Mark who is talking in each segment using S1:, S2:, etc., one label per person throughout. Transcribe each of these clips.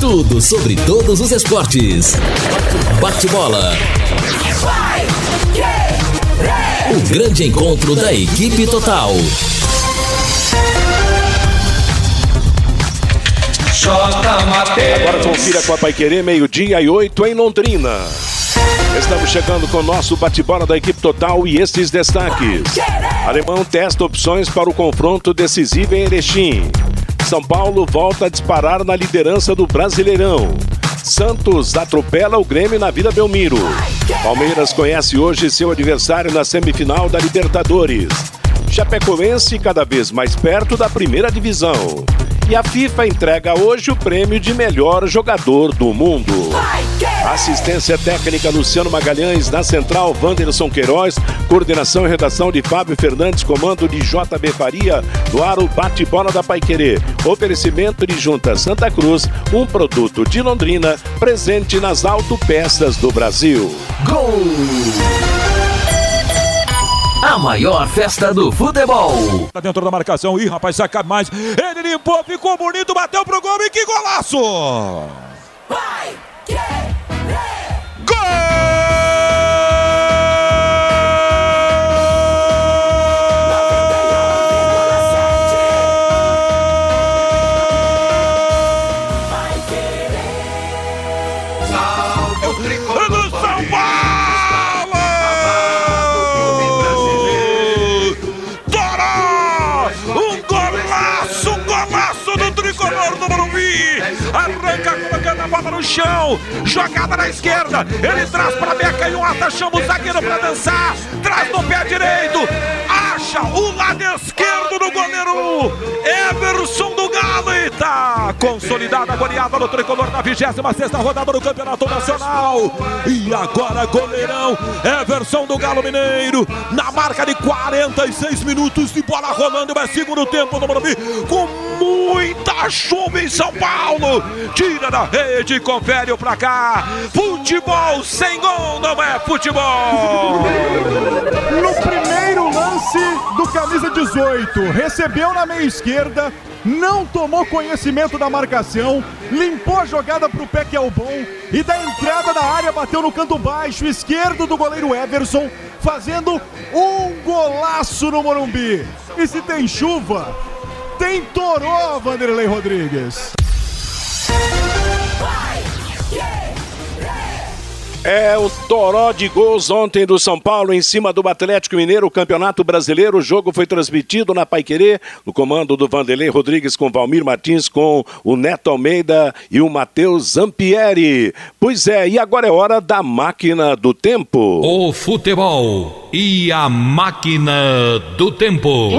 S1: Tudo sobre todos os esportes. Bate-bola. O grande encontro da equipe total.
S2: Agora confira com a Paiquerê, meio-dia e oito em Londrina. Estamos chegando com o nosso bate-bola da equipe total e estes destaques. Alemão testa opções para o confronto decisivo em Erechim. São Paulo volta a disparar na liderança do Brasileirão. Santos atropela o Grêmio na Vila Belmiro. Palmeiras conhece hoje seu adversário na semifinal da Libertadores. Chapecoense cada vez mais perto da primeira divisão. E a FIFA entrega hoje o prêmio de melhor jogador do mundo. Assistência técnica Luciano Magalhães, na central Wanderson Queiroz, coordenação e redação de Fábio Fernandes, comando de JB Faria, no ar o bate-bola da Paiquerê. Oferecimento de Junta Santa Cruz, um produto de Londrina, presente nas autopeças do Brasil.
S1: Gol! A maior festa do futebol.
S3: Tá dentro da marcação. Ih, rapaz, saca mais. Ele limpou, ficou bonito, bateu pro gol e que golaço! Vai, chão, jogada na esquerda, ele traz para Beca e um chama o zagueiro para dançar, traz no pé direito, acha o lado esquerdo do goleiro Everson do Galo e tá consolidada a goleada no tricolor na 26 sexta rodada do Campeonato Nacional. E agora goleirão Everson do Galo Mineiro na marca de 46 minutos de bola rolando, é segundo tempo no Morumbi com muita chuva em São Paulo. Tira da rede, confere o placar. Futebol sem gol não é futebol.
S4: No primeiro lance do camisa 18, recebeu na meia esquerda, não tomou conhecimento da marcação, limpou a jogada para o pé que é o bom e da entrada da área bateu no canto baixo esquerdo do goleiro Everson, fazendo um golaço no Morumbi. E se tem chuva, tem toró, Vanderlei Rodrigues.
S2: É o toró de gols ontem do São Paulo em cima do Atlético Mineiro, o Campeonato Brasileiro. O jogo foi transmitido na Paiquerê, no comando do Vanderlei Rodrigues com Valmir Martins, com o Neto Almeida e o Matheus Zampieri. Pois é, e agora é hora da máquina do tempo.
S1: O futebol e a máquina do tempo.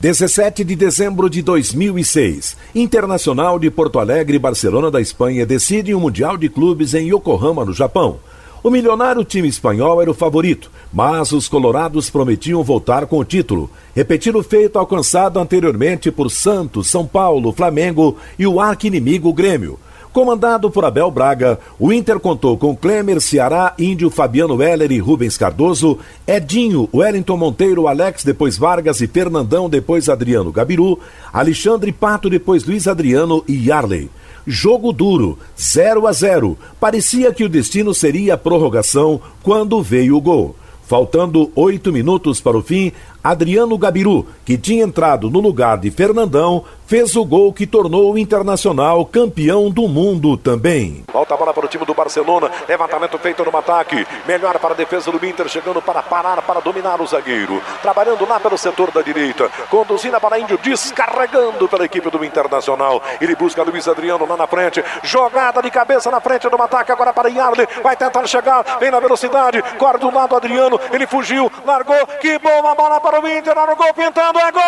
S5: 17 de dezembro de 2006. Internacional de Porto Alegre e Barcelona da Espanha decidem o Mundial de Clubes em Yokohama, no Japão. O milionário time espanhol era o favorito, mas os colorados prometiam voltar com o título, repetir o feito alcançado anteriormente por Santos, São Paulo, Flamengo e o arqui-inimigo Grêmio. Comandado por Abel Braga, o Inter contou com Klemer, Ceará, Índio, Fabiano Heller e Rubens Cardoso, Edinho, Wellington Monteiro, Alex, depois Vargas e Fernandão, depois Adriano Gabiru, Alexandre Pato, depois Luiz Adriano e Yarley. Jogo duro, 0 a 0. Parecia que o destino seria a prorrogação quando veio o gol. Faltando oito minutos para o fim, Adriano Gabiru, que tinha entrado no lugar de Fernandão, fez o gol que tornou o Internacional campeão do mundo também.
S2: Volta a bola para o time do Barcelona. Levantamento feito no ataque. Melhor para a defesa do Inter, chegando para parar, para dominar o zagueiro. Trabalhando lá pelo setor da direita. Conduzindo para Índio, descarregando pela equipe do Internacional. Ele busca Luiz Adriano lá na frente. Jogada de cabeça na frente do ataque. Agora para Yarley. Vai tentar chegar. Vem na velocidade. Corre do lado Adriano. Ele fugiu. Largou. Que boa bola para o Inter. No gol pintando. É gol!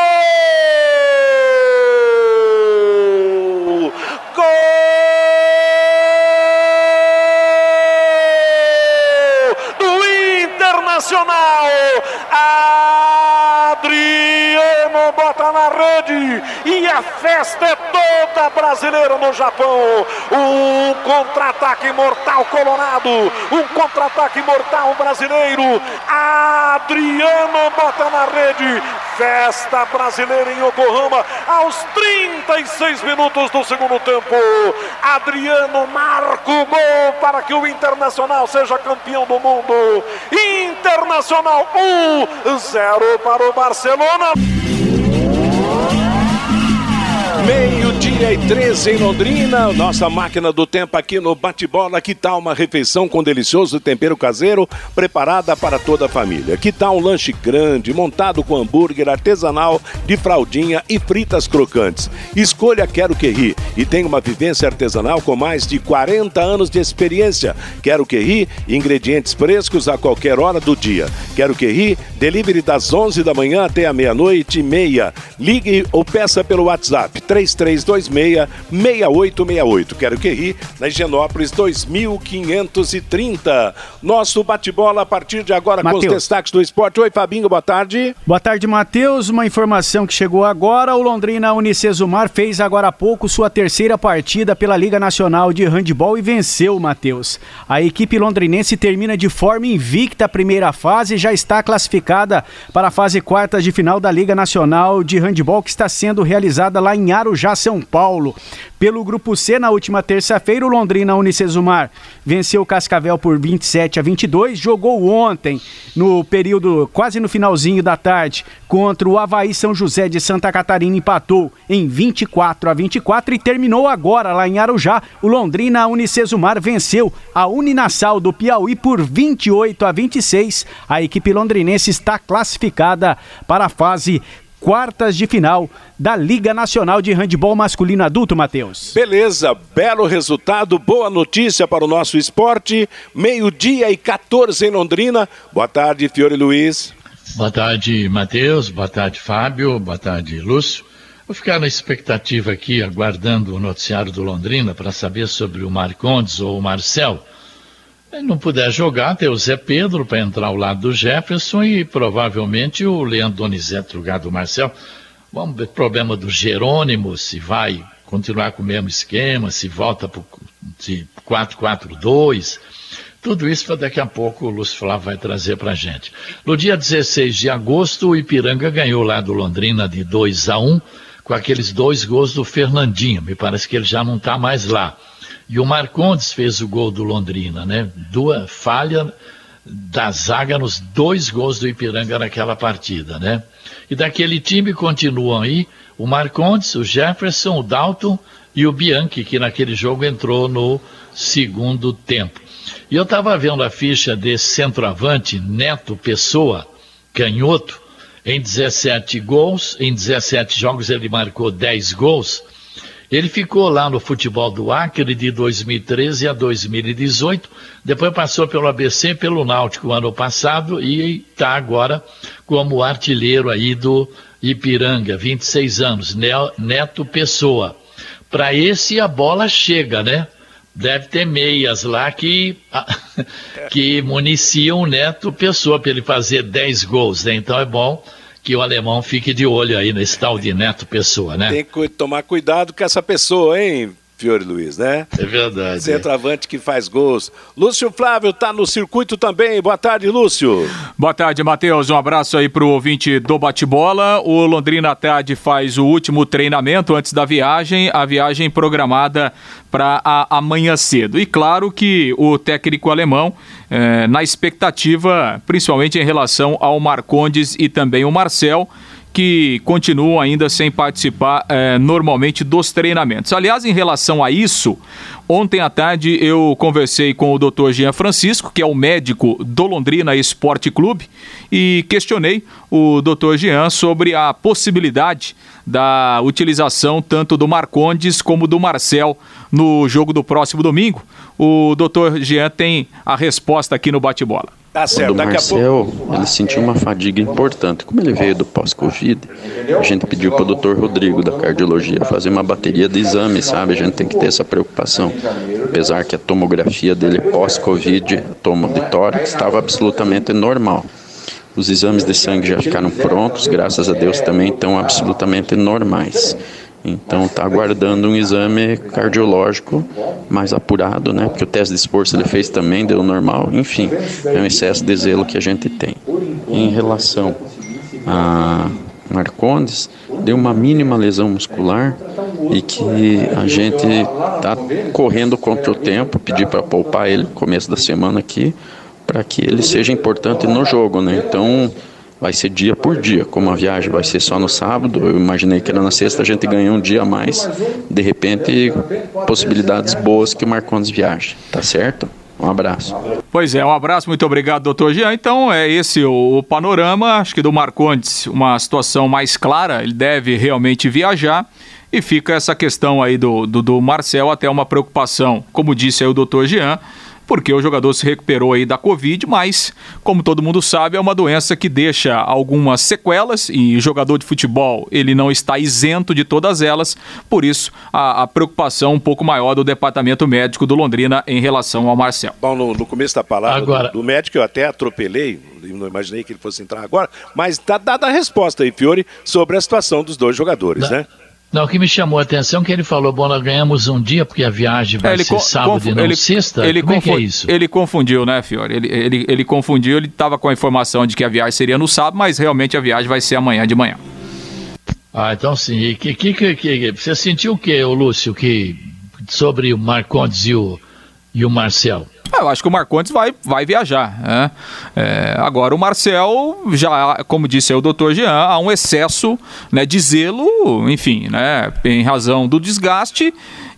S2: Gol! Internacional! Adriano bota na rede! e a festa é toda brasileira no Japão. Um contra-ataque mortal colorado, um contra-ataque mortal brasileiro. Adriano bota na rede, festa brasileira em Yokohama aos 36 minutos do segundo tempo. Adriano marca o gol para que o Internacional seja campeão do mundo. Internacional 1, 0 para o Barcelona. Meio-dia e 13 em Londrina, nossa máquina do tempo aqui no bate-bola. Que tal uma refeição com delicioso tempero caseiro preparada para toda a família? Que tal um lanche grande, montado com hambúrguer artesanal de fraldinha e fritas crocantes? Escolha Quero Que Ri e tem uma vivência artesanal com mais de 40 anos de experiência. Quero Que Ri, ingredientes frescos a qualquer hora do dia. Quero Que Ri, delivery das 11 da manhã até a meia-noite e meia. Ligue ou peça pelo WhatsApp 3326-6868. Quero que ri, na Higienópolis 2530. Nosso bate-bola a partir de agora Mateus. com os destaques do esporte. Oi, Fabinho, boa tarde.
S6: Boa tarde, Matheus. Uma informação que chegou agora: o Londrina Unicesumar fez agora há pouco sua terceira partida pela Liga Nacional de Handball e venceu, Matheus. A equipe londrinense termina de forma invicta a primeira fase e já está classificada para a fase quarta de final da Liga Nacional de Handball que está sendo realizada lá em Arujá, São Paulo. Pelo grupo C, na última terça-feira, o Londrina Unicesumar venceu o Cascavel por 27 a 22. Jogou ontem, no período quase no finalzinho da tarde, contra o Havaí São José de Santa Catarina. Empatou em 24 a 24 e terminou agora lá em Arujá. O Londrina Unicesumar venceu a Uninassal do Piauí por 28 a 26. A equipe londrinense está classificada para a fase quartas de final da Liga Nacional de Handebol Masculino Adulto, Matheus.
S2: Beleza, belo resultado, boa notícia para o nosso esporte. Meio-dia e 14 em Londrina. Boa tarde, Fiore Luiz.
S7: Boa tarde, Matheus. Boa tarde, Fábio. Boa tarde, Lúcio. Vou ficar na expectativa aqui, aguardando o noticiário do Londrina para saber sobre o Marcondes ou o Marcel. Se não puder jogar, tem o Zé Pedro para entrar ao lado do Jefferson e provavelmente o Leandro Donizete no lugar do Marcel. Vamos ver o problema do Jerônimo, se vai continuar com o mesmo esquema, se volta para o 4-4-2. Tudo isso para daqui a pouco o Lúcio Flávio vai trazer para a gente. No dia 16 de agosto, o Ipiranga ganhou lá do Londrina de 2 a 1 com aqueles dois gols do Fernandinho. Me parece que ele já não está mais lá. E o Marcondes fez o gol do Londrina, né? Duas falha da zaga nos dois gols do Ipiranga naquela partida, né? E daquele time continuam aí o Marcondes, o Jefferson, o Dalton e o Bianchi, que naquele jogo entrou no segundo tempo. E eu estava vendo a ficha desse centroavante, Neto Pessoa, canhoto, em 17 gols, em 17 jogos ele marcou 10 gols. Ele ficou lá no futebol do Acre de 2013 a 2018, depois passou pelo ABC pelo Náutico ano passado e está agora como artilheiro aí do Ipiranga, 26 anos, Neto Pessoa. Para esse a bola chega, né? Deve ter meias lá que, que municiam o Neto Pessoa para ele fazer 10 gols, né? Então é bom que o alemão fique de olho aí nesse tal de Neto Pessoa, né?
S2: Tem que tomar cuidado com essa pessoa, hein, Fiore Luiz, né?
S7: É verdade.
S2: Centroavante que faz gols. Lúcio Flávio está no circuito também. Boa tarde, Lúcio.
S8: Boa tarde, Matheus. Um abraço aí para o ouvinte do bate-bola. O Londrina tarde faz o último treinamento antes da viagem, a viagem programada para amanhã cedo. E claro que o técnico alemão, eh, na expectativa, principalmente em relação ao Marcondes e também o Marcel, que continuam ainda sem participar é, normalmente dos treinamentos. Aliás, em relação a isso, ontem à tarde eu conversei com o Dr. Jean Francisco, que é o médico do Londrina Esporte Clube, e questionei o Dr. Jean sobre a possibilidade da utilização tanto do Marcondes como do Marcel no jogo do próximo domingo. O Dr. Jean tem a resposta aqui no bate-bola.
S9: Tá certo, o do Marcel, ele sentiu uma fadiga importante. Como ele veio do pós-Covid, a gente pediu para o doutor Rodrigo da cardiologia fazer uma bateria de exames, sabe? A gente tem que ter essa preocupação. Apesar que a tomografia dele pós-Covid, tomo de tórax, estava absolutamente normal. Os exames de sangue já ficaram prontos, graças a Deus também estão absolutamente normais. Então está aguardando um exame cardiológico mais apurado, né? Porque o teste de esforço ele fez também, deu normal. Enfim, é um excesso de zelo que a gente tem. Em relação a Marcondes, deu uma mínima lesão muscular e que a gente está correndo contra o tempo, pedi para poupar ele no começo da semana aqui, para que ele seja importante no jogo, né? Então vai ser dia por dia. Como a viagem vai ser só no sábado, eu imaginei que era na sexta, a gente ganhou um dia a mais. De repente, possibilidades boas que o Marcondes viaje, tá certo? Um abraço.
S8: Pois é, um abraço, muito obrigado, doutor Jean. Então, é esse o, o panorama, acho que do Marcondes, uma situação mais clara, ele deve realmente viajar. E fica essa questão aí do, do, do Marcel, até uma preocupação, como disse aí o doutor Jean, porque o jogador se recuperou aí da Covid, mas, como todo mundo sabe, é uma doença que deixa algumas sequelas e o jogador de futebol ele não está isento de todas elas, por isso a, a preocupação um pouco maior do departamento médico do Londrina em relação ao Marcel.
S2: Bom, no, no começo da palavra agora... do, do, médico eu até atropelei, não imaginei que ele fosse entrar agora, mas está dada a resposta aí, Fiore, sobre a situação dos dois jogadores, né?
S7: Não, o que me chamou a atenção é que ele falou, bom, nós ganhamos um dia porque a viagem vai é, ser sábado e não
S8: ele,
S7: sexta.
S8: Ele Como é que é isso? Ele confundiu, né, Fiore? Ele, ele, ele confundiu, ele estava com a informação de que a viagem seria no sábado, mas realmente a viagem vai ser amanhã de manhã.
S7: Ah, então sim. Que, que, que, que, você sentiu o que, Lúcio, que, sobre o Marcondes e o, e o Marcel?
S8: Eu acho que o Marcondes vai, vai viajar. Né? É, agora, o Marcel, já, como disse o doutor Jean, há um excesso né, de zelo, enfim, né, em razão do desgaste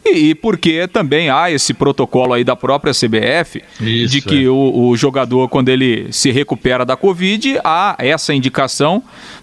S8: e, e, porque também há esse protocolo aí da própria CBF Isso, de que é. o, o, jogador, quando ele se recupera da Covid, há essa indicação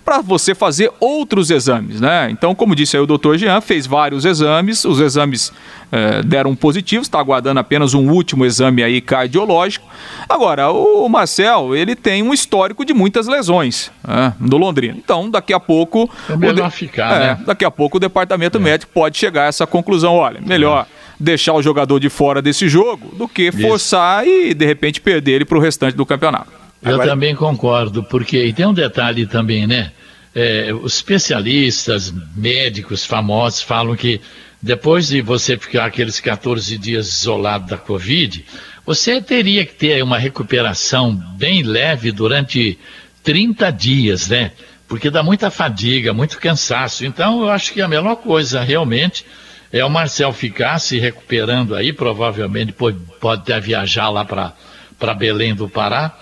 S8: para você fazer outros exames, né? Então, como disse aí o doutor Jean, fez vários exames, os exames eh, deram positivos, está aguardando apenas um último exame aí cardiológico. Agora, o Marcel, ele tem um histórico de muitas lesões né, do Londrina. Então, daqui a pouco.
S7: É melhor ficar, é,
S8: né? Daqui a pouco o departamento é. médico pode chegar a essa conclusão: olha, melhor deixar o jogador de fora desse jogo do que forçar Isso. e de repente perder ele para o restante do campeonato.
S7: Eu Agora... também concordo, porque e tem um detalhe também, né? É, os especialistas, médicos famosos falam que depois de você ficar aqueles 14 dias isolado da Covid, você teria que ter uma recuperação bem leve durante 30 dias, né? Porque dá muita fadiga, muito cansaço. Então, eu acho que a melhor coisa realmente é o Marcel ficar se recuperando aí, provavelmente pode, pode até viajar lá para Belém do Pará.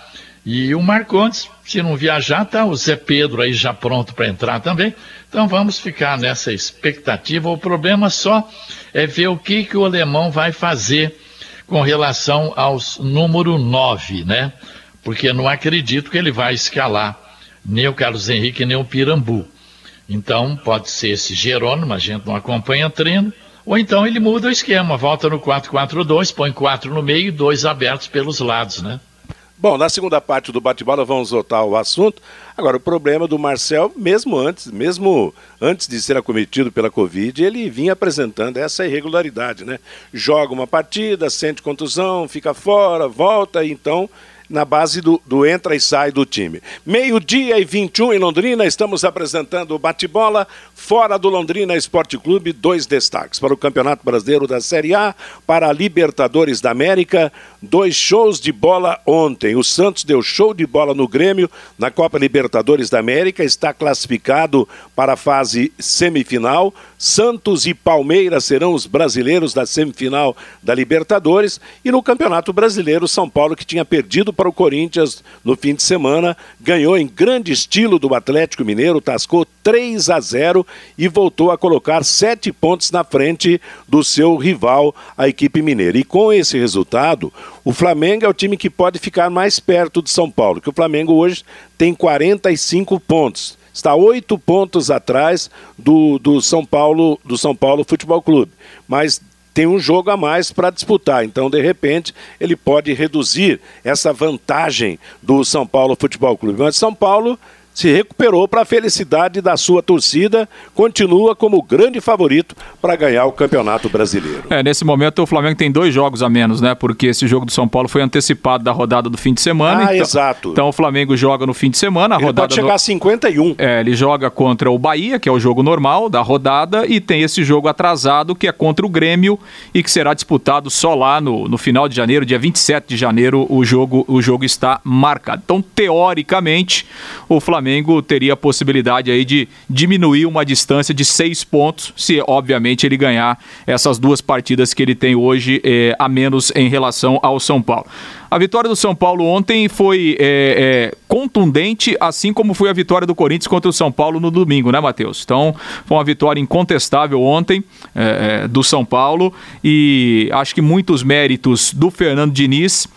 S7: E o Marcondes, se não viajar, tá o Zé Pedro aí já pronto para entrar também. Então vamos ficar nessa expectativa. O problema só é ver o que, que o alemão vai fazer com relação aos número 9, né? Porque não acredito que ele vai escalar nem o Carlos Henrique nem o Pirambu. Então, pode ser esse Jerônimo, a gente não acompanha treino, ou então ele muda o esquema, volta no 4-4-2, põe quatro no meio e dois abertos pelos lados, né?
S2: Bom, na segunda parte do bate-bola vamos voltar ao assunto. Agora, o problema do Marcel, mesmo antes, mesmo antes de ser acometido pela Covid, ele vinha apresentando essa irregularidade, né? Joga uma partida, sente contusão, fica fora, volta, então na base do, do entra e sai do time. Meio-dia e 21 em Londrina, estamos apresentando o bate-bola fora do Londrina Esporte Clube. Dois destaques para o Campeonato Brasileiro da Série A, para a Libertadores da América. Dois shows de bola ontem. O Santos deu show de bola no Grêmio na Copa Libertadores da América, está classificado para a fase semifinal. Santos e Palmeiras serão os brasileiros da semifinal da Libertadores. E no Campeonato Brasileiro, São Paulo, que tinha perdido para o Corinthians no fim de semana, ganhou em grande estilo do Atlético Mineiro, tascou 3 a 0 e voltou a colocar sete pontos na frente do seu rival, a equipe mineira. E com esse resultado, o Flamengo é o time que pode ficar mais perto de São Paulo, que o Flamengo hoje tem 45 pontos está oito pontos atrás do, do São Paulo do São Paulo Futebol Clube, mas tem um jogo a mais para disputar, então de repente ele pode reduzir essa vantagem do São Paulo Futebol Clube. Mas São Paulo se recuperou para a felicidade da sua torcida, continua como grande favorito para ganhar o Campeonato Brasileiro.
S8: É, nesse momento o Flamengo tem dois jogos a menos, né? Porque esse jogo do São Paulo foi antecipado da rodada do fim de semana.
S2: Ah,
S8: então,
S2: exato.
S8: Então o Flamengo joga no fim de semana, a
S2: Ele
S8: rodada
S2: pode chegar
S8: no...
S2: a 51.
S8: É, ele joga contra o Bahia, que é o jogo normal da rodada, e tem esse jogo atrasado, que é contra o Grêmio, e que será disputado só lá no, no final de janeiro, dia 27 de janeiro, o jogo, o jogo está marcado. Então, teoricamente, o Flamengo teria a possibilidade aí de diminuir uma distância de seis pontos, se obviamente ele ganhar essas duas partidas que ele tem hoje eh, a menos em relação ao São Paulo. A vitória do São Paulo ontem foi é, é, contundente, assim como foi a vitória do Corinthians contra o São Paulo no domingo, né, Matheus? Então, foi uma vitória incontestável ontem é do São Paulo e acho que muitos méritos do Fernando Diniz,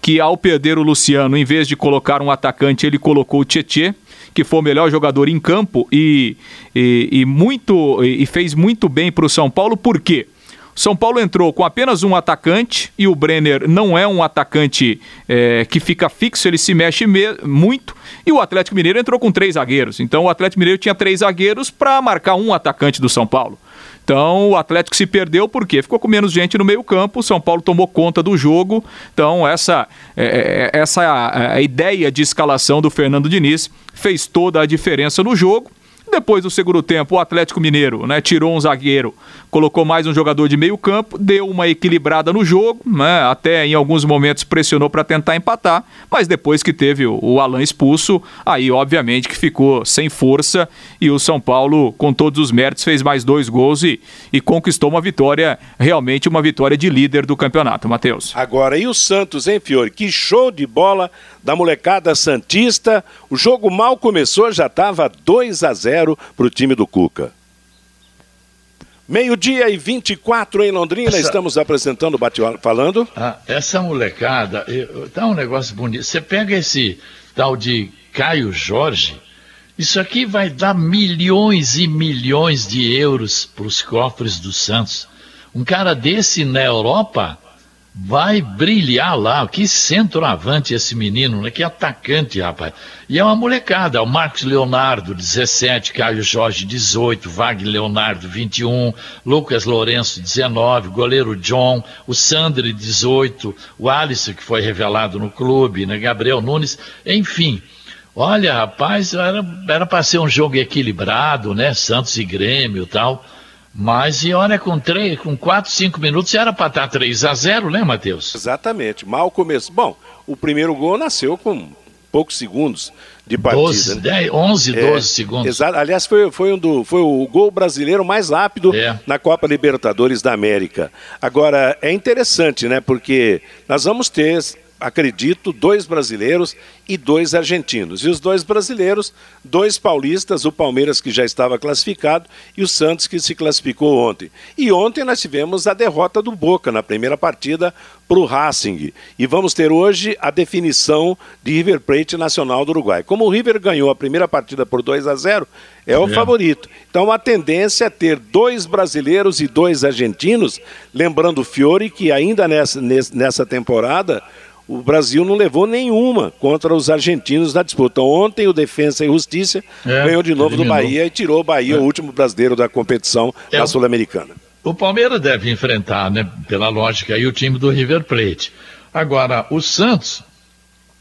S8: que ao perder o Luciano, em vez de colocar um atacante, ele colocou o Tietê que foi o melhor jogador em campo e, e, e muito e fez muito bem para o São Paulo, por quê? São Paulo entrou com apenas um atacante e o Brenner não é um atacante é, que fica fixo, ele se mexe me muito. E o Atlético Mineiro entrou com três zagueiros. Então o Atlético Mineiro tinha três zagueiros para marcar um atacante do São Paulo. Então o Atlético se perdeu porque ficou com menos gente no meio campo. O São Paulo tomou conta do jogo. Então essa é, essa a ideia de escalação do Fernando Diniz fez toda a diferença no jogo. Depois do segundo tempo, o Atlético Mineiro né, tirou um zagueiro, colocou mais um jogador de meio campo, deu uma equilibrada no jogo, né, até em alguns momentos pressionou para tentar empatar, mas depois que teve o, Alan expulso, aí obviamente que ficou sem força e o São Paulo, com todos os méritos, fez mais dois gols e, e conquistou uma vitória, realmente uma vitória de líder do campeonato, Matheus.
S2: Agora, e o Santos, hein, Fiore? Que show de bola da molecada Santista. O jogo mal começou, já estava 2 a 0 para o time do Cuca. Meio-dia e 24 em Londrina, essa... estamos apresentando o bate falando.
S7: Ah, essa molecada, eu, tá um negócio bonito. Você pega esse tal de Caio Jorge, isso aqui vai dar milhões e milhões de euros para os cofres do Santos. Um cara desse na Europa vai brilhar lá. Que centroavante esse menino, né? Que atacante, rapaz. E é uma molecada. O Marcos Leonardo, 17, Caio Jorge, 18, Wagner Leonardo, 21, Lucas Lourenço, 19, goleiro John, o Sandri, 18, o Alisson, que foi revelado no clube, né? Gabriel Nunes, enfim. Olha, rapaz, era para ser um jogo equilibrado, né? Santos e Grêmio e tal. Mas e olha, com três, com 4, 5 minutos era para estar 3 a 0 né, Matheus?
S2: Exatamente. Mal começo. Bom, o primeiro gol nasceu com poucos segundos de partida.
S7: 12, né? 10, 11, 12 é, segundos.
S2: Exato. Aliás, foi, foi, um do, foi o gol brasileiro mais rápido é. na Copa Libertadores da América. Agora, é interessante, né? Porque nós vamos ter acredito, dois brasileiros e dois argentinos. E os dois brasileiros, dois paulistas, o Palmeiras que já estava classificado e o Santos que se classificou ontem. E ontem nós tivemos a derrota do Boca na primeira partida para o Racing. E vamos ter hoje a definição de River Plate Nacional do Uruguai. Como o River ganhou a primeira partida por 2 a 0, é o é. favorito. Então a tendência é ter dois brasileiros e dois argentinos, lembrando o Fiore que ainda nessa, nessa temporada o Brasil não levou nenhuma contra os argentinos na disputa. Ontem o Defensa e Justiça é, ganhou de novo eliminou. do Bahia e tirou o Bahia, é. o último brasileiro da competição é, da Sul-Americana.
S7: O Palmeiras deve enfrentar, né, pela lógica, aí, o time do River Plate. Agora, o Santos,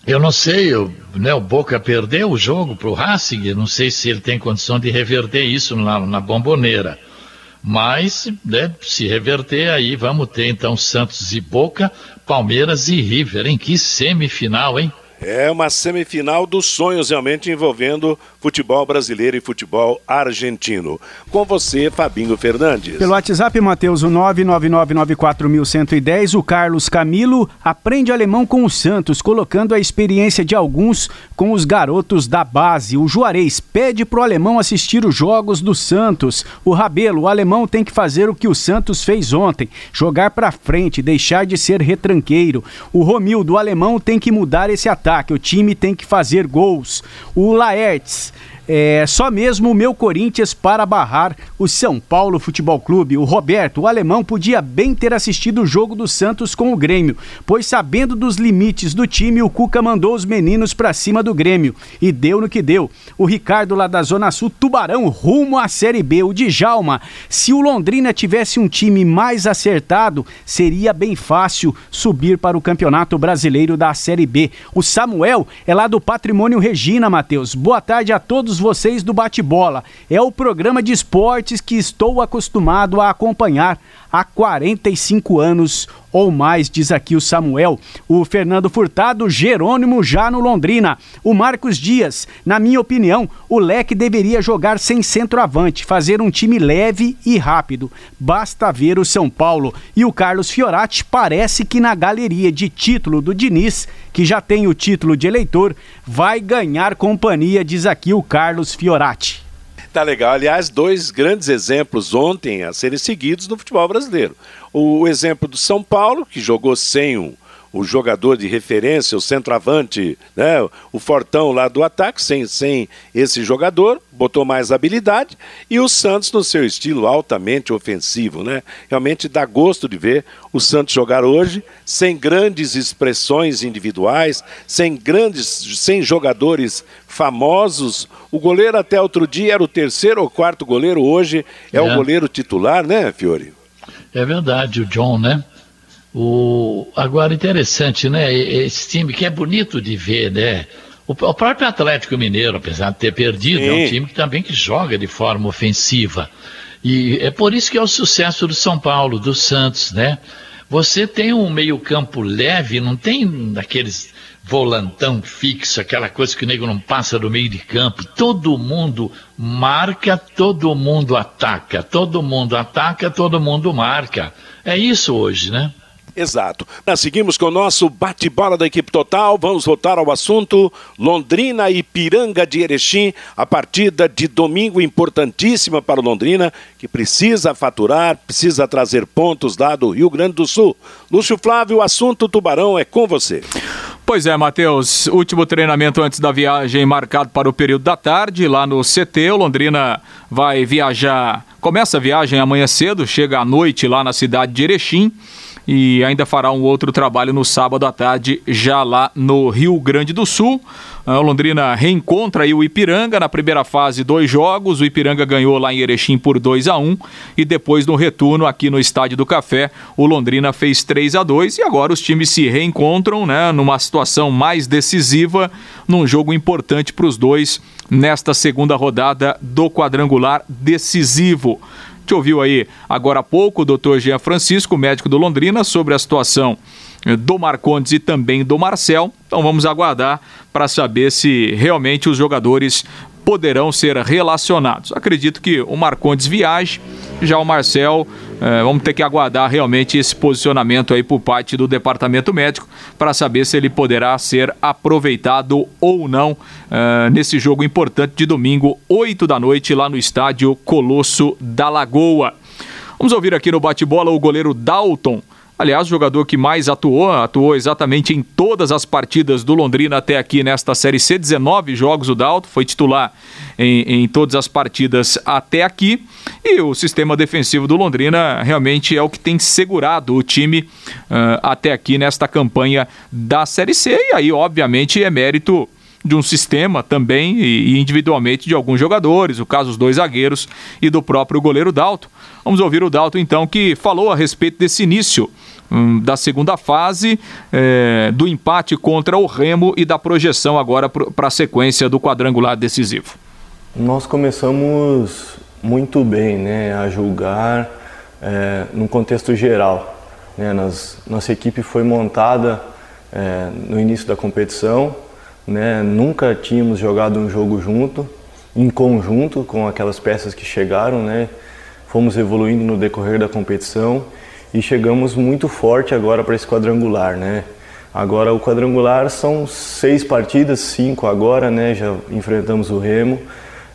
S7: eu não sei, eu, né, o Boca perdeu o jogo para o Racing, não sei se ele tem condição de reverter isso na, na bomboneira. Mas, né, se reverter aí, vamos ter então Santos e Boca, Palmeiras e River, em que semifinal, hein?
S2: É uma semifinal dos sonhos realmente envolvendo futebol brasileiro e futebol argentino. Com você, Fabinho Fernandes.
S6: Pelo WhatsApp, Matheus, o 999941110, o Carlos Camilo aprende alemão com o Santos, colocando a experiência de alguns com os garotos da base. O Juarez pede pro alemão assistir os jogos do Santos. O Rabelo, o alemão tem que fazer o que o Santos fez ontem, jogar para frente, deixar de ser retranqueiro. O Romildo, o alemão tem que mudar esse ataque, o time tem que fazer gols. O Laertes É só mesmo o meu Corinthians para barrar o São Paulo Futebol Clube. O Roberto, o alemão, podia bem ter assistido o jogo do Santos com o Grêmio, pois sabendo dos limites do time, o Cuca mandou os meninos para cima do Grêmio e deu no que deu. O Ricardo lá da Zona Sul, Tubarão, rumo à Série B. O Djalma, se o Londrina tivesse um time mais acertado, seria bem fácil subir para o Campeonato Brasileiro da Série B. O Samuel é lá do Patrimônio Regina, Matheus. Boa tarde a todos todos vocês do Bate-Bola. É o programa de esportes que estou acostumado a acompanhar há 45 anos ou mais, diz aqui o Samuel. O Fernando Furtado, Jerônimo já no Londrina. O Marcos Dias, na minha opinião, o Leque deveria jogar sem centroavante, fazer um time leve e rápido. Basta ver o São Paulo. E o Carlos Fiorati parece que na galeria de título do Diniz, que já tem o título de eleitor, vai ganhar companhia, diz aqui o Carlos Fiorati.
S2: Tá legal. Aliás, dois grandes exemplos ontem a serem seguidos no futebol brasileiro. O exemplo do São Paulo, que jogou sem um, o jogador de referência, o centroavante, né, o fortão lá do ataque, sem, sem esse jogador, botou mais habilidade, e o Santos no seu estilo altamente ofensivo, né? Realmente dá gosto de ver o Santos jogar hoje sem grandes expressões individuais, sem grandes, sem jogadores famosos. O goleiro até outro dia era o terceiro ou quarto goleiro, hoje é, é. o goleiro titular, né, Fiore?
S7: É verdade, o John, né? O, agora, interessante, né? Esse time que é bonito de ver, né? O, o próprio Atlético Mineiro, apesar de ter perdido, Sim. é um time que também que joga de forma ofensiva. E é por isso que é o sucesso do São Paulo, do Santos, né? Você tem um meio-campo leve, não tem aqueles volantão fixo, aquela coisa que o nego não passa do meio de campo. Todo mundo marca, todo mundo ataca. Todo mundo ataca, todo mundo marca. É isso hoje, né?
S2: Exato. Nós seguimos com o nosso bate-bola da equipe total. Vamos voltar ao assunto Londrina e Piranga de Erechim. A partida de domingo importantíssima para o Londrina, que precisa faturar, precisa trazer pontos lá do Rio Grande do Sul. Lúcio Flávio, o assunto Tubarão é com você.
S8: Pois é, Matheus. Último treinamento antes da viagem marcado para o período da tarde, lá no CT. O Londrina vai viajar. Começa a viagem amanhã cedo, chega à noite lá na cidade de Erechim e ainda fará um outro trabalho no sábado à tarde, já lá no Rio Grande do Sul. A Londrina reencontra o Ipiranga na primeira fase, dois jogos. O Ipiranga ganhou lá em Erechim por 2 a 1 e depois no retorno aqui no Estádio do Café, o Londrina fez 3 a 2 e agora os times se reencontram, né, numa situação mais decisiva, num jogo importante para os dois nesta segunda rodada do quadrangular decisivo. Te ouviu aí agora há pouco o doutor Jean Francisco, médico do Londrina, sobre a situação eh, do Marcondes e também do Marcel. Então vamos aguardar para saber se realmente os jogadores poderão ser relacionados. Acredito que o Marcondes viaje, já o Marcel, eh, vamos ter que aguardar realmente esse posicionamento aí por parte do departamento médico para saber se ele poderá ser aproveitado ou não eh, nesse jogo importante de domingo, 8 da noite, lá no estádio Colosso da Lagoa. Vamos ouvir aqui no bate-bola o goleiro Dalton Aliás, o jogador que mais atuou, atuou exatamente em todas as partidas do Londrina até aqui nesta Série C, 19 jogos o Dalto, foi titular em, em todas as partidas até aqui. E o sistema defensivo do Londrina realmente é o que tem segurado o time uh, até aqui nesta campanha da Série C. E aí, obviamente, é mérito de um sistema também e individualmente de alguns jogadores, o caso dos dois zagueiros e do próprio goleiro Dalto. Vamos ouvir o Dalto então que falou a respeito desse início hum, da segunda fase, é, do empate contra o Remo e da projeção agora para a sequência do quadrangular decisivo.
S10: Nós começamos muito bem né, a julgar é, contexto geral. Né, nós, nossa equipe foi montada é, no início da competição né? Nunca tínhamos jogado um jogo junto, em conjunto com aquelas peças que chegaram, né? Fomos evoluindo no decorrer da competição e chegamos muito forte agora para esse quadrangular, né? Agora o quadrangular são seis partidas, cinco agora, né? Já enfrentamos o Remo.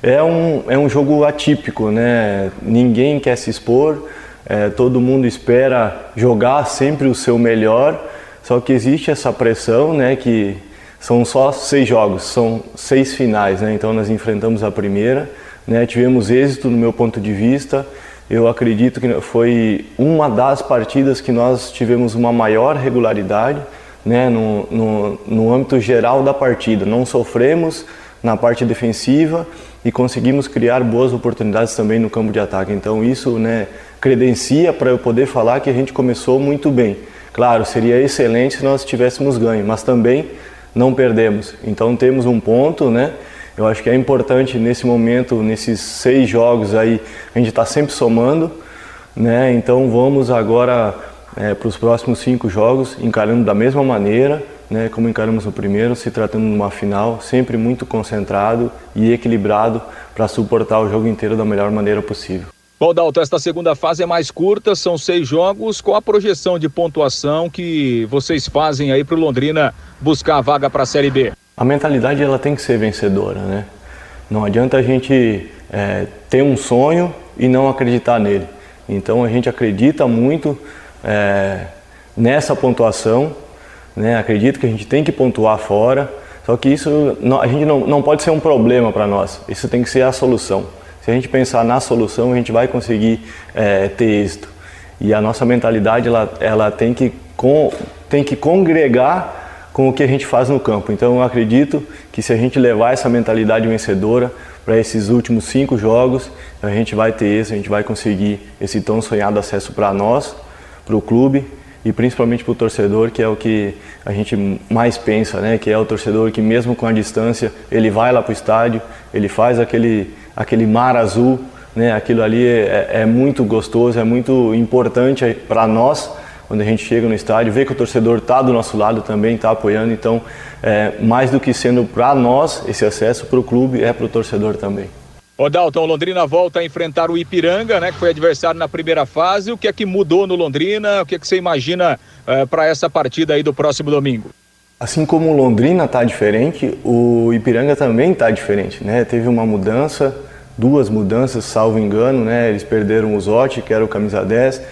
S10: É um, é um jogo atípico, né? Ninguém quer se expor, é, todo mundo espera jogar sempre o seu melhor, só que existe essa pressão, né? Que são só seis jogos, são seis finais, né? Então nós enfrentamos a primeira, né? Tivemos êxito no meu ponto de vista. Eu acredito que foi uma das partidas que nós tivemos uma maior regularidade, né? No, no, no âmbito geral da partida. Não sofremos na parte defensiva e conseguimos criar boas oportunidades também no campo de ataque. Então isso, né? Credencia para eu poder falar que a gente começou muito bem. Claro, seria excelente se nós tivéssemos ganho, mas também não perdemos. Então temos um ponto, né? Eu acho que é importante nesse momento, nesses seis jogos aí, a gente está sempre somando, né? Então vamos agora é, para os próximos cinco jogos encarando da mesma maneira, né? Como encaramos no primeiro, se tratando de uma final, sempre muito concentrado e equilibrado para suportar o jogo inteiro da melhor maneira possível.
S8: Bom, Dalton, esta segunda fase é mais curta, são seis jogos. Qual a projeção de pontuação que vocês fazem aí para o Londrina buscar a vaga para a Série B?
S10: A mentalidade ela tem que ser vencedora, né? Não adianta a gente é, ter um sonho e não acreditar nele. Então a gente acredita muito é, nessa pontuação, né? Acredito que a gente tem que pontuar fora. Só que isso não, a gente não, não pode ser um problema para nós. Isso tem que ser a solução. A gente pensar na solução, a gente vai conseguir é, ter êxito. E a nossa mentalidade ela, ela tem, que com, tem que congregar com o que a gente faz no campo. Então eu acredito que se a gente levar essa mentalidade vencedora para esses últimos cinco jogos, a gente vai ter êxito, a gente vai conseguir esse tão sonhado acesso para nós, para o clube e principalmente para o torcedor, que é o que a gente mais pensa, né? que é o torcedor que mesmo com a distância, ele vai lá para o estádio, ele faz aquele aquele mar azul, né? Aquilo ali é, é muito gostoso, é muito importante para nós quando a gente chega no estádio, ver que o torcedor está do nosso lado também, está apoiando. Então, é, mais do que sendo para nós esse acesso para o clube, é para o torcedor também.
S8: Ô Dalton, Londrina volta a enfrentar o Ipiranga, né, que foi adversário na primeira fase. O que é que mudou no Londrina? O que é que você imagina é, para essa partida aí do próximo domingo?
S10: Assim como o Londrina está diferente, o Ipiranga também está diferente, né? Teve uma mudança, duas mudanças, salvo engano, né? Eles perderam o Zotti, que era o camisa 10,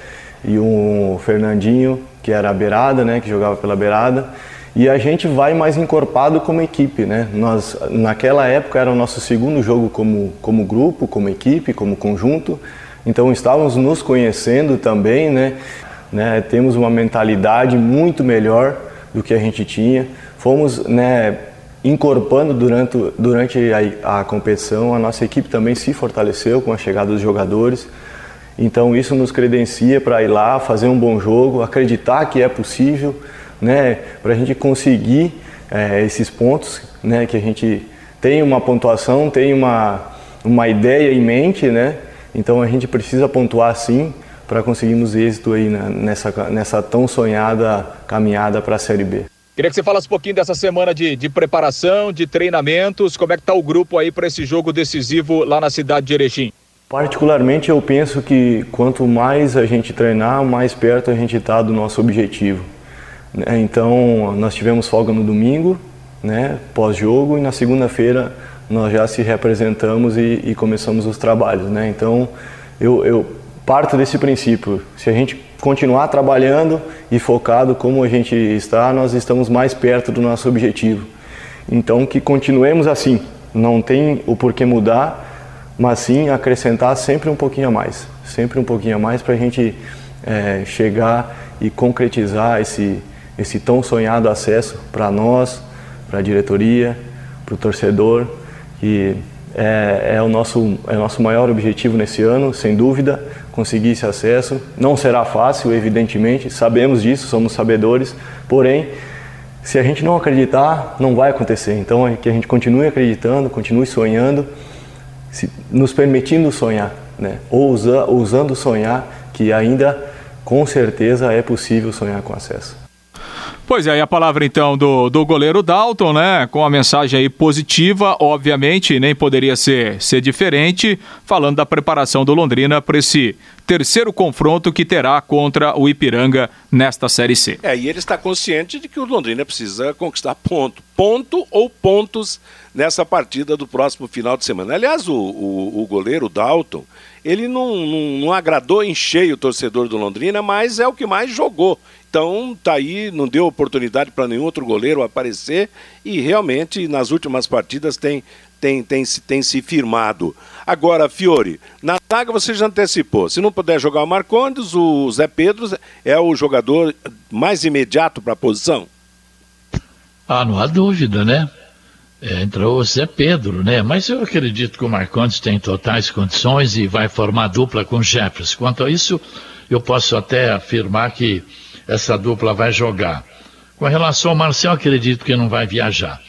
S10: e o Fernandinho, que era a beirada, né? Que jogava pela beirada. E a gente vai mais encorpado como equipe, né? Nós, naquela época, era o nosso segundo jogo como, como grupo, como equipe, como conjunto. Então, estávamos nos conhecendo também, né? né? Temos uma mentalidade muito melhor do que a gente tinha. Fomos, né? Incorporando durante, durante a, a, competição, a nossa equipe também se fortaleceu com a chegada dos jogadores. Então isso nos credencia para ir lá, fazer um bom jogo, acreditar que é possível, né, para a gente conseguir é, esses pontos, né, que a gente tem uma pontuação, tem uma, uma ideia em mente, né, então a gente precisa pontuar sim para conseguirmos êxito aí nessa, nessa tão sonhada caminhada para a Série B.
S8: Queria que você falasse um pouquinho dessa semana de, de preparação, de treinamentos, como é que está o grupo aí para esse jogo decisivo lá na cidade de Erechim?
S10: Particularmente eu penso que quanto mais a gente treinar, mais perto a gente está do nosso objetivo. Né? Então nós tivemos folga no domingo, né, pós-jogo, e na segunda-feira nós já se representamos e, e começamos os trabalhos. Né? Então eu, eu parto desse princípio, se a gente continuar trabalhando e focado como a gente está, nós estamos mais perto do nosso objetivo. Então, que continuemos assim. Não tem o porquê mudar, mas sim acrescentar sempre um pouquinho a mais. Sempre um pouquinho a mais para a gente é, chegar e concretizar esse, esse tão sonhado acesso para nós, para a diretoria, para o torcedor, que é, é, o nosso, é o nosso maior objetivo nesse ano, sem dúvida conseguir esse acesso. Não será fácil, evidentemente, sabemos disso, somos sabedores, porém, se a gente não acreditar, não vai acontecer. Então, é que a gente continue acreditando, continue sonhando, se, nos permitindo sonhar, né? ou usa, usando sonhar, que ainda com certeza é possível sonhar com acesso.
S8: Pois é, e a palavra então do, do goleiro Dalton, né? Com a mensagem aí positiva, obviamente, nem poderia ser, ser diferente, falando da preparação do Londrina para esse terceiro confronto que terá contra o Ipiranga nesta Série C.
S2: É, e ele está consciente de que o Londrina precisa conquistar ponto. Ponto ou pontos nessa partida do próximo final de semana. Aliás, o, o, o goleiro Dalton, ele não, não, não agradou em cheio o torcedor do Londrina, mas é o que mais jogou Então, tá aí, não deu oportunidade para nenhum outro goleiro aparecer e realmente nas últimas partidas tem, tem, tem, tem se firmado. Agora, Fiore, na zaga você já antecipou. Se não puder jogar o Marcondes, o Zé Pedro é o jogador mais imediato para a posição?
S7: Ah, não há dúvida, né? É, entrou o Zé Pedro, né? Mas eu acredito que o Marcondes tem totais condições e vai formar dupla com o Jefferson. Quanto a isso, eu posso até afirmar que essa dupla vai jogar. Com relação ao Marcel, acredito que não vai viajar.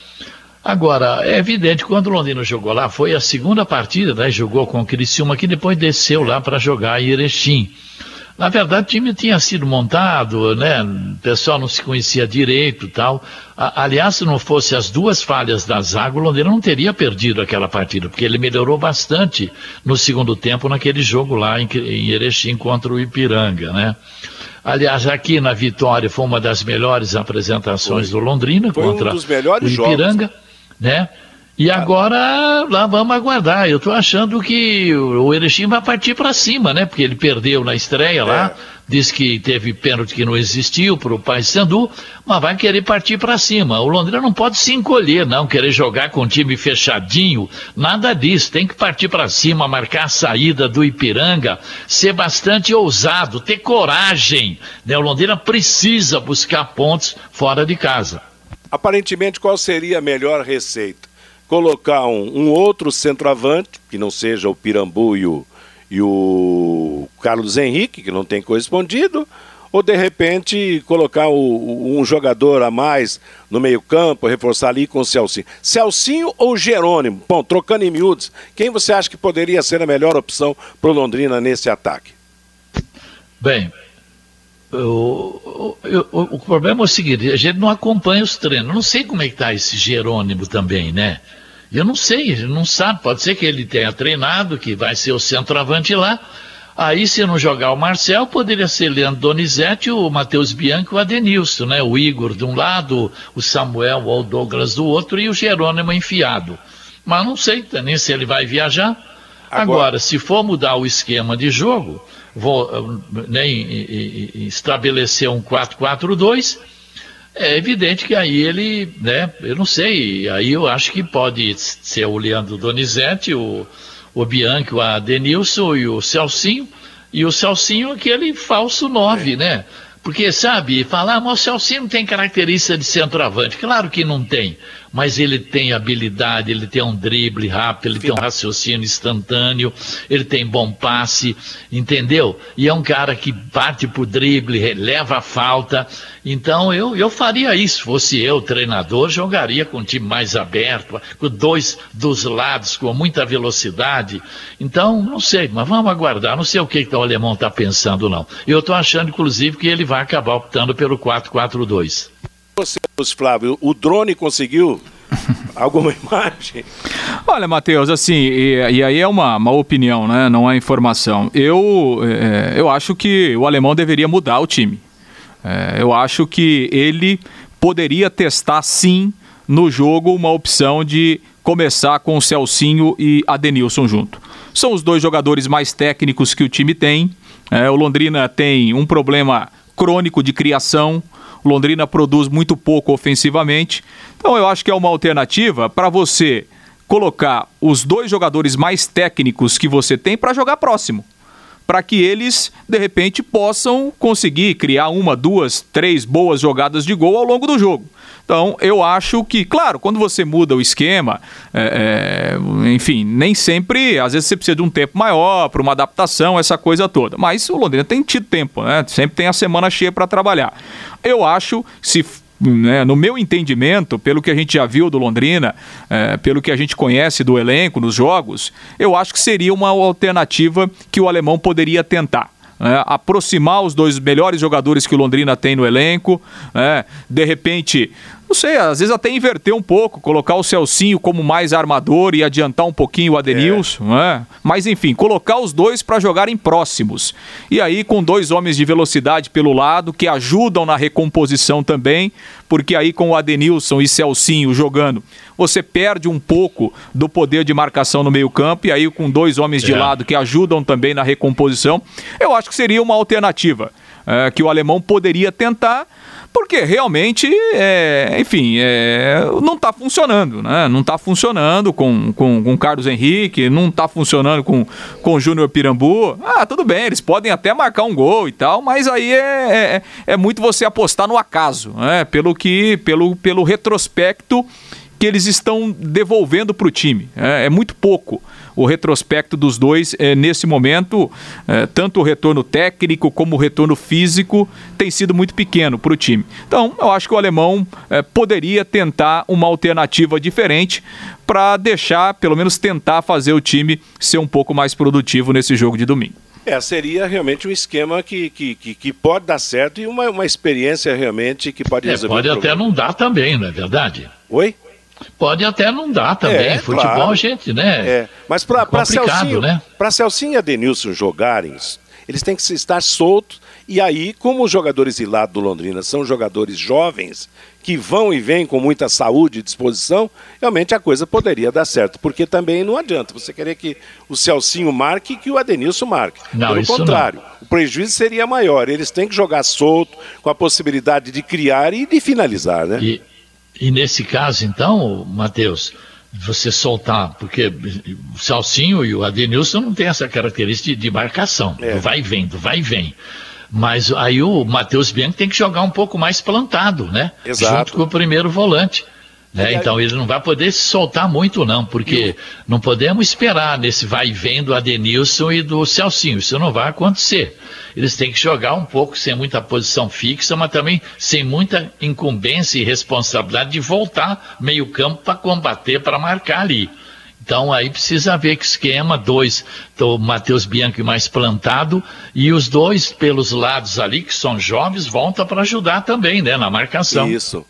S7: Agora, é evidente, quando o Londrina jogou lá, foi a segunda partida, né? Jogou com o Criciúma, que depois desceu lá para jogar em Erechim. Na verdade, o time tinha sido montado, né? O pessoal não se conhecia direito tal. Aliás, se não fosse as duas falhas da zaga, o Londrina não teria perdido aquela partida, porque ele melhorou bastante no segundo tempo naquele jogo lá em, em Erechim contra o Ipiranga, né? Aliás, aqui na Vitória foi uma das melhores apresentações do Londrina foi contra um o Ipiranga, jogos. né? E agora lá vamos aguardar. Eu estou achando que o Erechim vai partir para cima, né? Porque ele perdeu na estreia lá, é. disse que teve pênalti que não existiu para o Paysandu, mas vai querer partir para cima. O Londrina não pode se encolher, não, querer jogar com o time fechadinho, nada disso. Tem que partir para cima, marcar a saída do Ipiranga, ser bastante ousado, ter coragem. Né? O Londrina precisa buscar pontos fora de casa.
S2: Aparentemente, qual seria a melhor receita? Colocar um, um, outro centroavante, que não seja o Pirambu e o, e o Carlos Henrique, que não tem correspondido, ou de repente colocar o, um jogador a mais no meio-campo, reforçar ali com o Celcinho. Celcinho ou Jerônimo? Bom, trocando em miúdos, quem você acha que poderia ser a melhor opção para o Londrina nesse ataque?
S7: Bem, o, o, o, o, problema é o seguinte, a gente não acompanha os treinos. Não sei como é que está esse Jerônimo também, né? Eu não sei, não sabe. Pode ser que ele tenha treinado, que vai ser o centroavante lá. Aí, se não jogar o Marcel, poderia ser Leandro Donizete, o Matheus Bianchi e o Adenilson, né? O Igor de um lado, o Samuel ou o Douglas do outro e o Jerônimo enfiado. Mas não sei nem se ele vai viajar. Agora, Agora se for mudar o esquema de jogo, vou né, estabelecer um 4-4-2, é evidente que aí ele, né, eu não sei, aí eu acho que pode ser o Leandro Donizete, o, o Bianchi, o Adenilson e o Celcinho, e o Celcinho aquele falso 9, é. né? Porque, sabe, falar, ah, mas o Celcinho tem característica de centroavante. Claro que não tem mas ele tem habilidade, ele tem um drible rápido, ele tem um raciocínio instantâneo, ele tem bom passe, entendeu? E é um cara que parte pro drible, leva a falta. Então eu, eu faria isso, fosse eu, treinador, jogaria com um time mais aberto, com dois dos lados, com muita velocidade. Então, não sei, mas vamos aguardar. Não sei o que, que o alemão está pensando, não. Eu estou achando, inclusive, que ele vai acabar optando pelo 4-4-2
S2: você, Flávio, o drone conseguiu alguma imagem?
S8: Olha, Matheus, assim, e, e, aí é uma, uma opinião, né? Não é informação. Eu, é, eu acho que o alemão deveria mudar o time. É, eu acho que ele poderia testar sim no jogo uma opção de começar com o Celcinho e Adenilson junto. São os dois jogadores mais técnicos que o time tem. É, o Londrina tem um problema crônico de criação. Londrina produz muito pouco ofensivamente. Então eu acho que é uma alternativa para você colocar os dois jogadores mais técnicos que você tem para jogar próximo. Para que eles, de repente, possam conseguir criar uma, duas, três boas jogadas de gol ao longo do jogo. Então, eu acho que, claro, quando você muda o esquema, é, é, enfim, nem sempre, às vezes você precisa de um tempo maior para uma adaptação, essa coisa toda. Mas o Londrina tem tido tempo, né? Sempre tem a semana cheia para trabalhar. Eu acho, se né, no meu entendimento, pelo que a gente já viu do Londrina, é, pelo que a gente conhece do elenco nos jogos, eu acho que seria uma alternativa que o alemão poderia tentar né, aproximar os dois melhores jogadores que o Londrina tem no elenco, né, de repente não sei, às vezes até inverter um pouco, colocar o Celcinho como mais armador e adiantar um pouquinho o Adenilson, é. né? Mas enfim, colocar os dois para jogarem próximos. E aí com dois homens de velocidade pelo lado que ajudam na recomposição também, porque aí com o Adenilson e Celcinho jogando, você perde um pouco do poder de marcação no meio-campo e aí com dois homens de é. lado que ajudam também na recomposição, eu acho que seria uma alternativa. é, que o alemão poderia tentar porque realmente, é, enfim, é, não está funcionando, né? Não está funcionando com, com, com Carlos Henrique, não está funcionando com, com Júnior Pirambu. Ah, tudo bem, eles podem até marcar um gol e tal, mas aí é, é, é muito você apostar no acaso, né? Pelo que, pelo, pelo retrospecto que eles estão devolvendo para o time. É, é, muito pouco o retrospecto dos dois é, nesse momento. É, tanto o retorno técnico como o retorno físico tem sido muito pequeno para o time. Então, eu acho que o alemão é, poderia tentar uma alternativa diferente para deixar, pelo menos tentar fazer o time ser um pouco mais produtivo nesse jogo de domingo.
S2: É, seria realmente um esquema que, que, que, que pode dar certo e uma, uma experiência realmente que pode
S7: é,
S2: resolver.
S7: Pode até não dar também, não é verdade?
S2: Oi?
S7: Pode até não dar também. É, Futebol,
S2: claro.
S7: gente, né?
S2: É. Mas para
S7: é
S2: Celcinho,
S7: né?
S2: para Celcinho e Adenilson jogarem, eles têm que estar soltos. E aí, como os jogadores de lado do Londrina são jogadores jovens, que vão e vêm com muita saúde e disposição, realmente a coisa poderia dar certo. Porque também não adianta você querer que o Celcinho marque e que o Adenilson marque.
S7: Não,
S2: Pelo contrário,
S7: não.
S2: o prejuízo seria maior. Eles têm que jogar solto, com a possibilidade de criar e de finalizar, né?
S7: E, e nesse caso, então, Matheus, você soltar, porque o Salsinho e o Adenilson não tem essa característica de, de marcação,
S2: É.
S7: do vai e vem, do vai e vem. Mas aí o Matheus Bianchi tem que jogar um pouco mais plantado, né?
S2: Exato.
S7: Junto com o primeiro volante. Né? Então ele não vai poder se soltar muito, não, porque não podemos esperar nesse vai e vem do Adenilson e do Celcinho. Isso não vai acontecer. Eles têm que jogar um pouco sem muita posição fixa, mas também sem muita incumbência e responsabilidade de voltar meio campo para combater, para marcar ali. Então aí precisa ver que esquema, dois, então, o Matheus Bianchi mais plantado e os dois pelos lados ali, que são jovens, voltam para ajudar também, né, na marcação.
S2: Isso.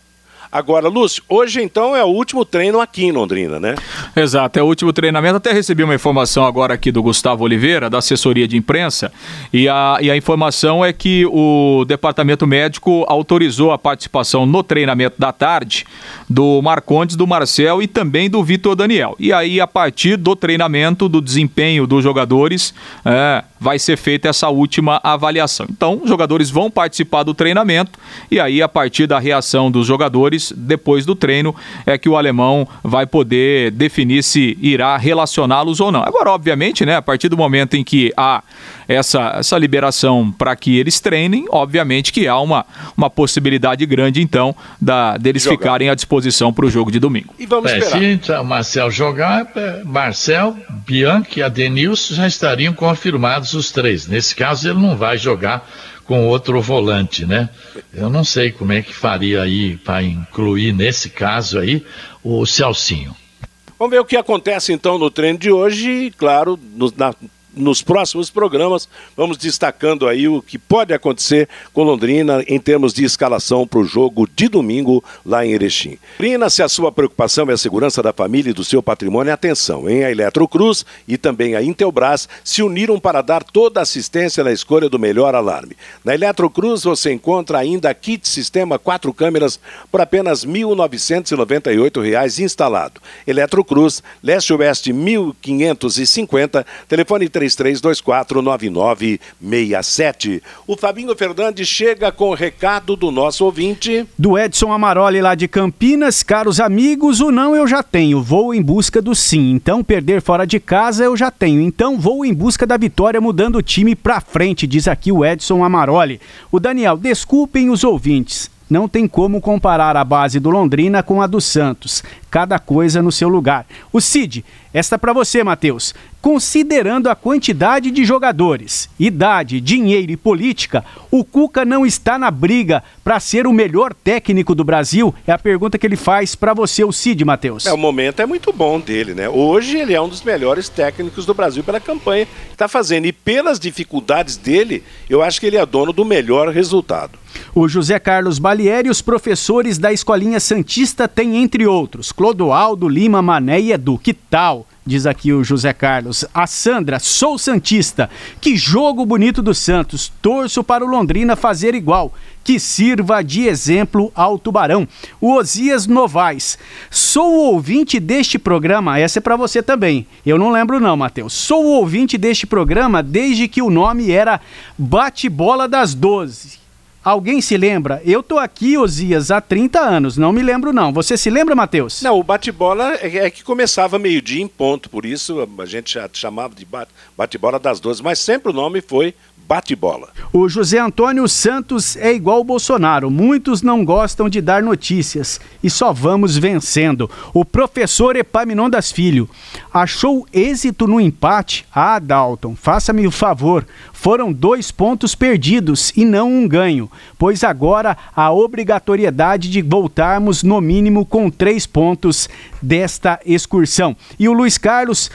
S2: Agora, Lúcio, hoje então é o último treino aqui em Londrina, né?
S8: Exato, é o último treinamento. Até recebi uma informação agora aqui do Gustavo Oliveira, da assessoria de imprensa, e a, e a informação é que o departamento médico autorizou a participação no treinamento da tarde do Marcondes, do Marcel e também do Vitor Daniel. E aí, a partir do treinamento, do desempenho dos jogadores, é, vai ser feita essa última avaliação. Então, os jogadores vão participar do treinamento e aí, a partir da reação dos jogadores, depois do treino, é que o alemão vai poder definir se irá relacioná-los ou não. Agora, obviamente, né, a partir do momento em que há essa, essa liberação para que eles treinem, obviamente que há uma, uma possibilidade grande, então, da, deles
S2: Jogar.
S8: ficarem à disposição para o jogo de domingo.
S2: E vamos
S7: É,
S2: esperar.
S7: se então, o Marcel jogar, é, Marcel, Bianchi e Adenilson já estariam confirmados os três. Nesse caso, ele não vai jogar com outro volante, né? Eu não sei como é que faria aí para incluir nesse caso aí o Celcinho.
S2: Vamos ver o que acontece então no treino de hoje e, claro, no- na- nos próximos programas vamos destacando aí o que pode acontecer com Londrina em termos de escalação para o jogo de domingo lá em Erechim. Londrina, se a sua preocupação é a segurança da família e do seu patrimônio, atenção, em a Eletrocruz e também a Intelbras se uniram para dar toda a assistência na escolha do melhor alarme. Na Eletrocruz você encontra ainda kit sistema quatro câmeras por apenas 1.998 reais instalado. Eletrocruz, leste-oeste 1550, telefone 33249967. O Fabinho Fernandes chega com o recado do nosso ouvinte.
S6: Do Edson Amaroli lá de Campinas, caros amigos, o não eu já tenho, vou em busca do sim. Então perder fora de casa eu já tenho. Então vou em busca da vitória mudando o time pra frente, diz aqui o Edson Amaroli. O Daniel, desculpem os ouvintes. Não tem como comparar a base do Londrina com a do Santos. Cada coisa no seu lugar. O Cid, esta para você, Matheus. Considerando a quantidade de jogadores, idade, dinheiro e política, o Cuca não está na briga para ser o melhor técnico do Brasil? É a pergunta que ele faz para você, o Cid, Matheus.
S2: É, o momento é muito bom dele, né? Hoje ele é um dos melhores técnicos do Brasil pela campanha que está fazendo. E pelas dificuldades dele, eu acho que ele é dono do melhor resultado.
S6: O José Carlos Balieri, os professores da Escolinha Santista têm, entre outros, Clodoaldo, Lima, Mané e Edu. Que tal? diz aqui o José Carlos. A Sandra, sou Santista. Que jogo bonito do Santos. Torço para o Londrina fazer igual. Que sirva de exemplo ao Tubarão. O Osias Novaes. Sou o ouvinte deste programa. Essa é para você também. Eu não lembro, não, Matheus. Sou o ouvinte deste programa desde que o nome era Bate-Bola das Doze. Alguém se lembra? Eu tô aqui, Osias, há 30 anos, não me lembro não. Você se lembra, Matheus?
S2: Não, o bate-bola é, é que começava meio-dia em ponto, por isso a gente chamava de bate-bola das 12, mas sempre o nome foi bate-bola.
S6: O José Antônio Santos é igual o Bolsonaro. Muitos não gostam de dar notícias e só vamos vencendo. O professor Epaminondas Filho achou êxito no empate? Ah, Dalton, faça-me o favor. Foram dois pontos perdidos e não um ganho, pois agora a obrigatoriedade de voltarmos no mínimo com três pontos desta excursão. E o Luiz Carlos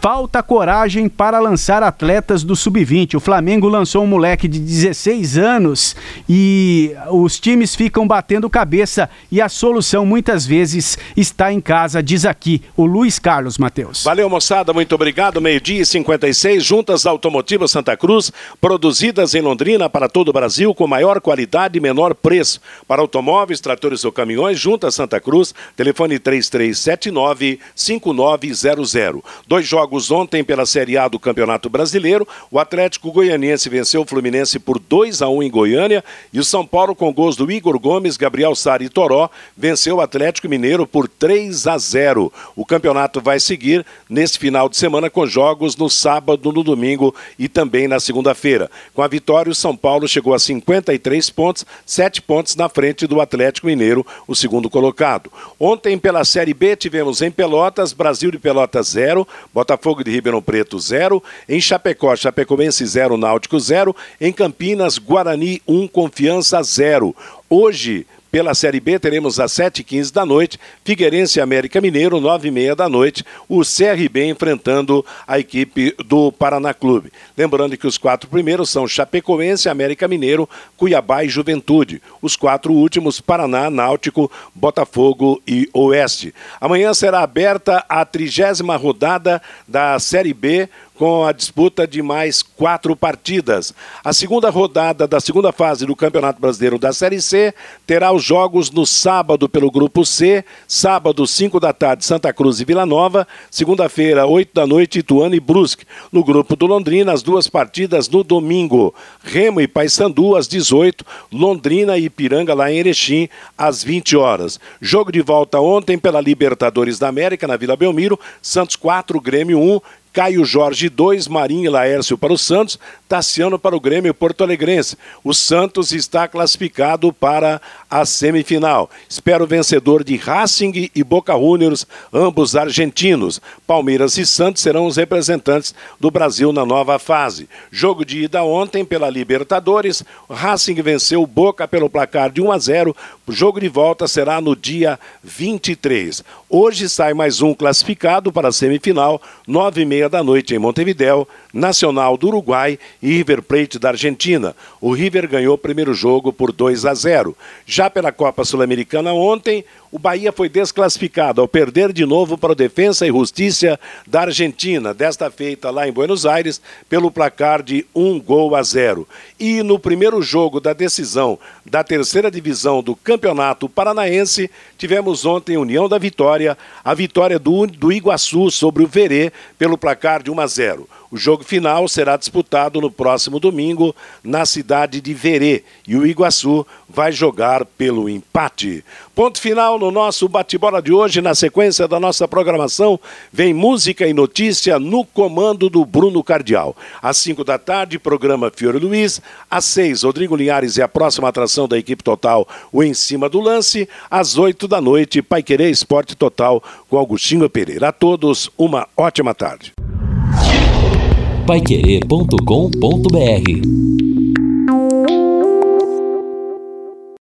S6: falta coragem para lançar atletas do sub-20. O Flamengo lançou um moleque de 16 anos e os times ficam batendo cabeça e a solução muitas vezes está em casa, diz aqui o Luiz Carlos Mateus.
S2: Valeu, moçada, muito obrigado. Meio-dia e 56, juntas automotivas Santa Cruz, produzidas em Londrina para todo o Brasil com maior qualidade e menor preço. Para automóveis, tratores ou caminhões, juntas Santa Cruz, telefone 3379 5900. Dois jogos jogos ontem pela Série A do Campeonato Brasileiro. O Atlético Goianiense venceu o Fluminense por 2 a 1 em Goiânia e o São Paulo com gols do Igor Gomes, Gabriel Sari e Toró venceu o Atlético Mineiro por 3 a 0. O campeonato vai seguir nesse final de semana com jogos no sábado, no domingo e também na segunda-feira. Com a vitória, o São Paulo chegou a 53 pontos, 7 pontos na frente do Atlético Mineiro, o segundo colocado. Ontem pela Série B tivemos em Pelotas, Brasil de Pelotas 0, Botafogo Botafogo de Ribeirão Preto 0, em Chapecó, Chapecoense 0, Náutico 0, em Campinas, Guarani 1, um, Confiança 0. Hoje, pela Série B, teremos às 7h15 da noite, Figueirense e América Mineiro, 9h30 da noite, o CRB enfrentando a equipe do Paraná Clube. Lembrando que os quatro primeiros são Chapecoense, América Mineiro, Cuiabá e Juventude. Os quatro últimos, Paraná, Náutico, Botafogo e Oeste. Amanhã será aberta a trigésima rodada da Série B, com a disputa de mais quatro partidas. A segunda rodada da segunda fase do Campeonato Brasileiro da Série C terá os jogos no sábado pelo Grupo C, sábado, 5 da tarde, Santa Cruz e Vila Nova, segunda-feira, 8 da noite, Ituano e Brusque. No Grupo do Londrina, as duas partidas no domingo, Remo e Paysandu às 18, Londrina e Ipiranga lá em Erechim às 20 horas. Jogo de volta ontem pela Libertadores da América na Vila Belmiro, Santos 4, Grêmio 1, Caio Jorge 2, Marinho e Laércio para o Santos, Tassiano para o Grêmio Porto Alegrense. O Santos está classificado para a semifinal. Espero vencedor de Racing e Boca Juniors, ambos argentinos. Palmeiras e Santos serão os representantes do Brasil na nova fase. Jogo de ida ontem pela Libertadores, Racing venceu Boca pelo placar de 1 a 0. O jogo de volta será no dia 23. Hoje sai mais um classificado para a semifinal, nove e meia da noite em Montevidéu, Nacional do Uruguai e River Plate da Argentina. O River ganhou o primeiro jogo por 2 a 0. Já pela Copa Sul-Americana ontem, o Bahia foi desclassificado ao perder de novo para o Defensa e Justiça da Argentina, desta feita lá em Buenos Aires, pelo placar de um gol a zero. E no primeiro jogo da decisão da terceira divisão do Campeonato Paranaense, tivemos ontem União da Vitória, a vitória do, do Iguaçu sobre o Verê pelo placar de 1 a 0. O jogo final será disputado no próximo domingo na cidade de Verê e o Iguaçu vai jogar pelo empate. Ponto final no nosso bate-bola de hoje. Na sequência da nossa programação, vem música e notícia no comando do Bruno Cardial. Às 5 da tarde, programa Fiore Luiz. Às 6, Rodrigo Linhares e a próxima atração da equipe total, o Em Cima do Lance. Às 8 da noite, Pai Querer Esporte Total com Augustinho Pereira. A todos, uma ótima tarde
S11: paiquerê.com.br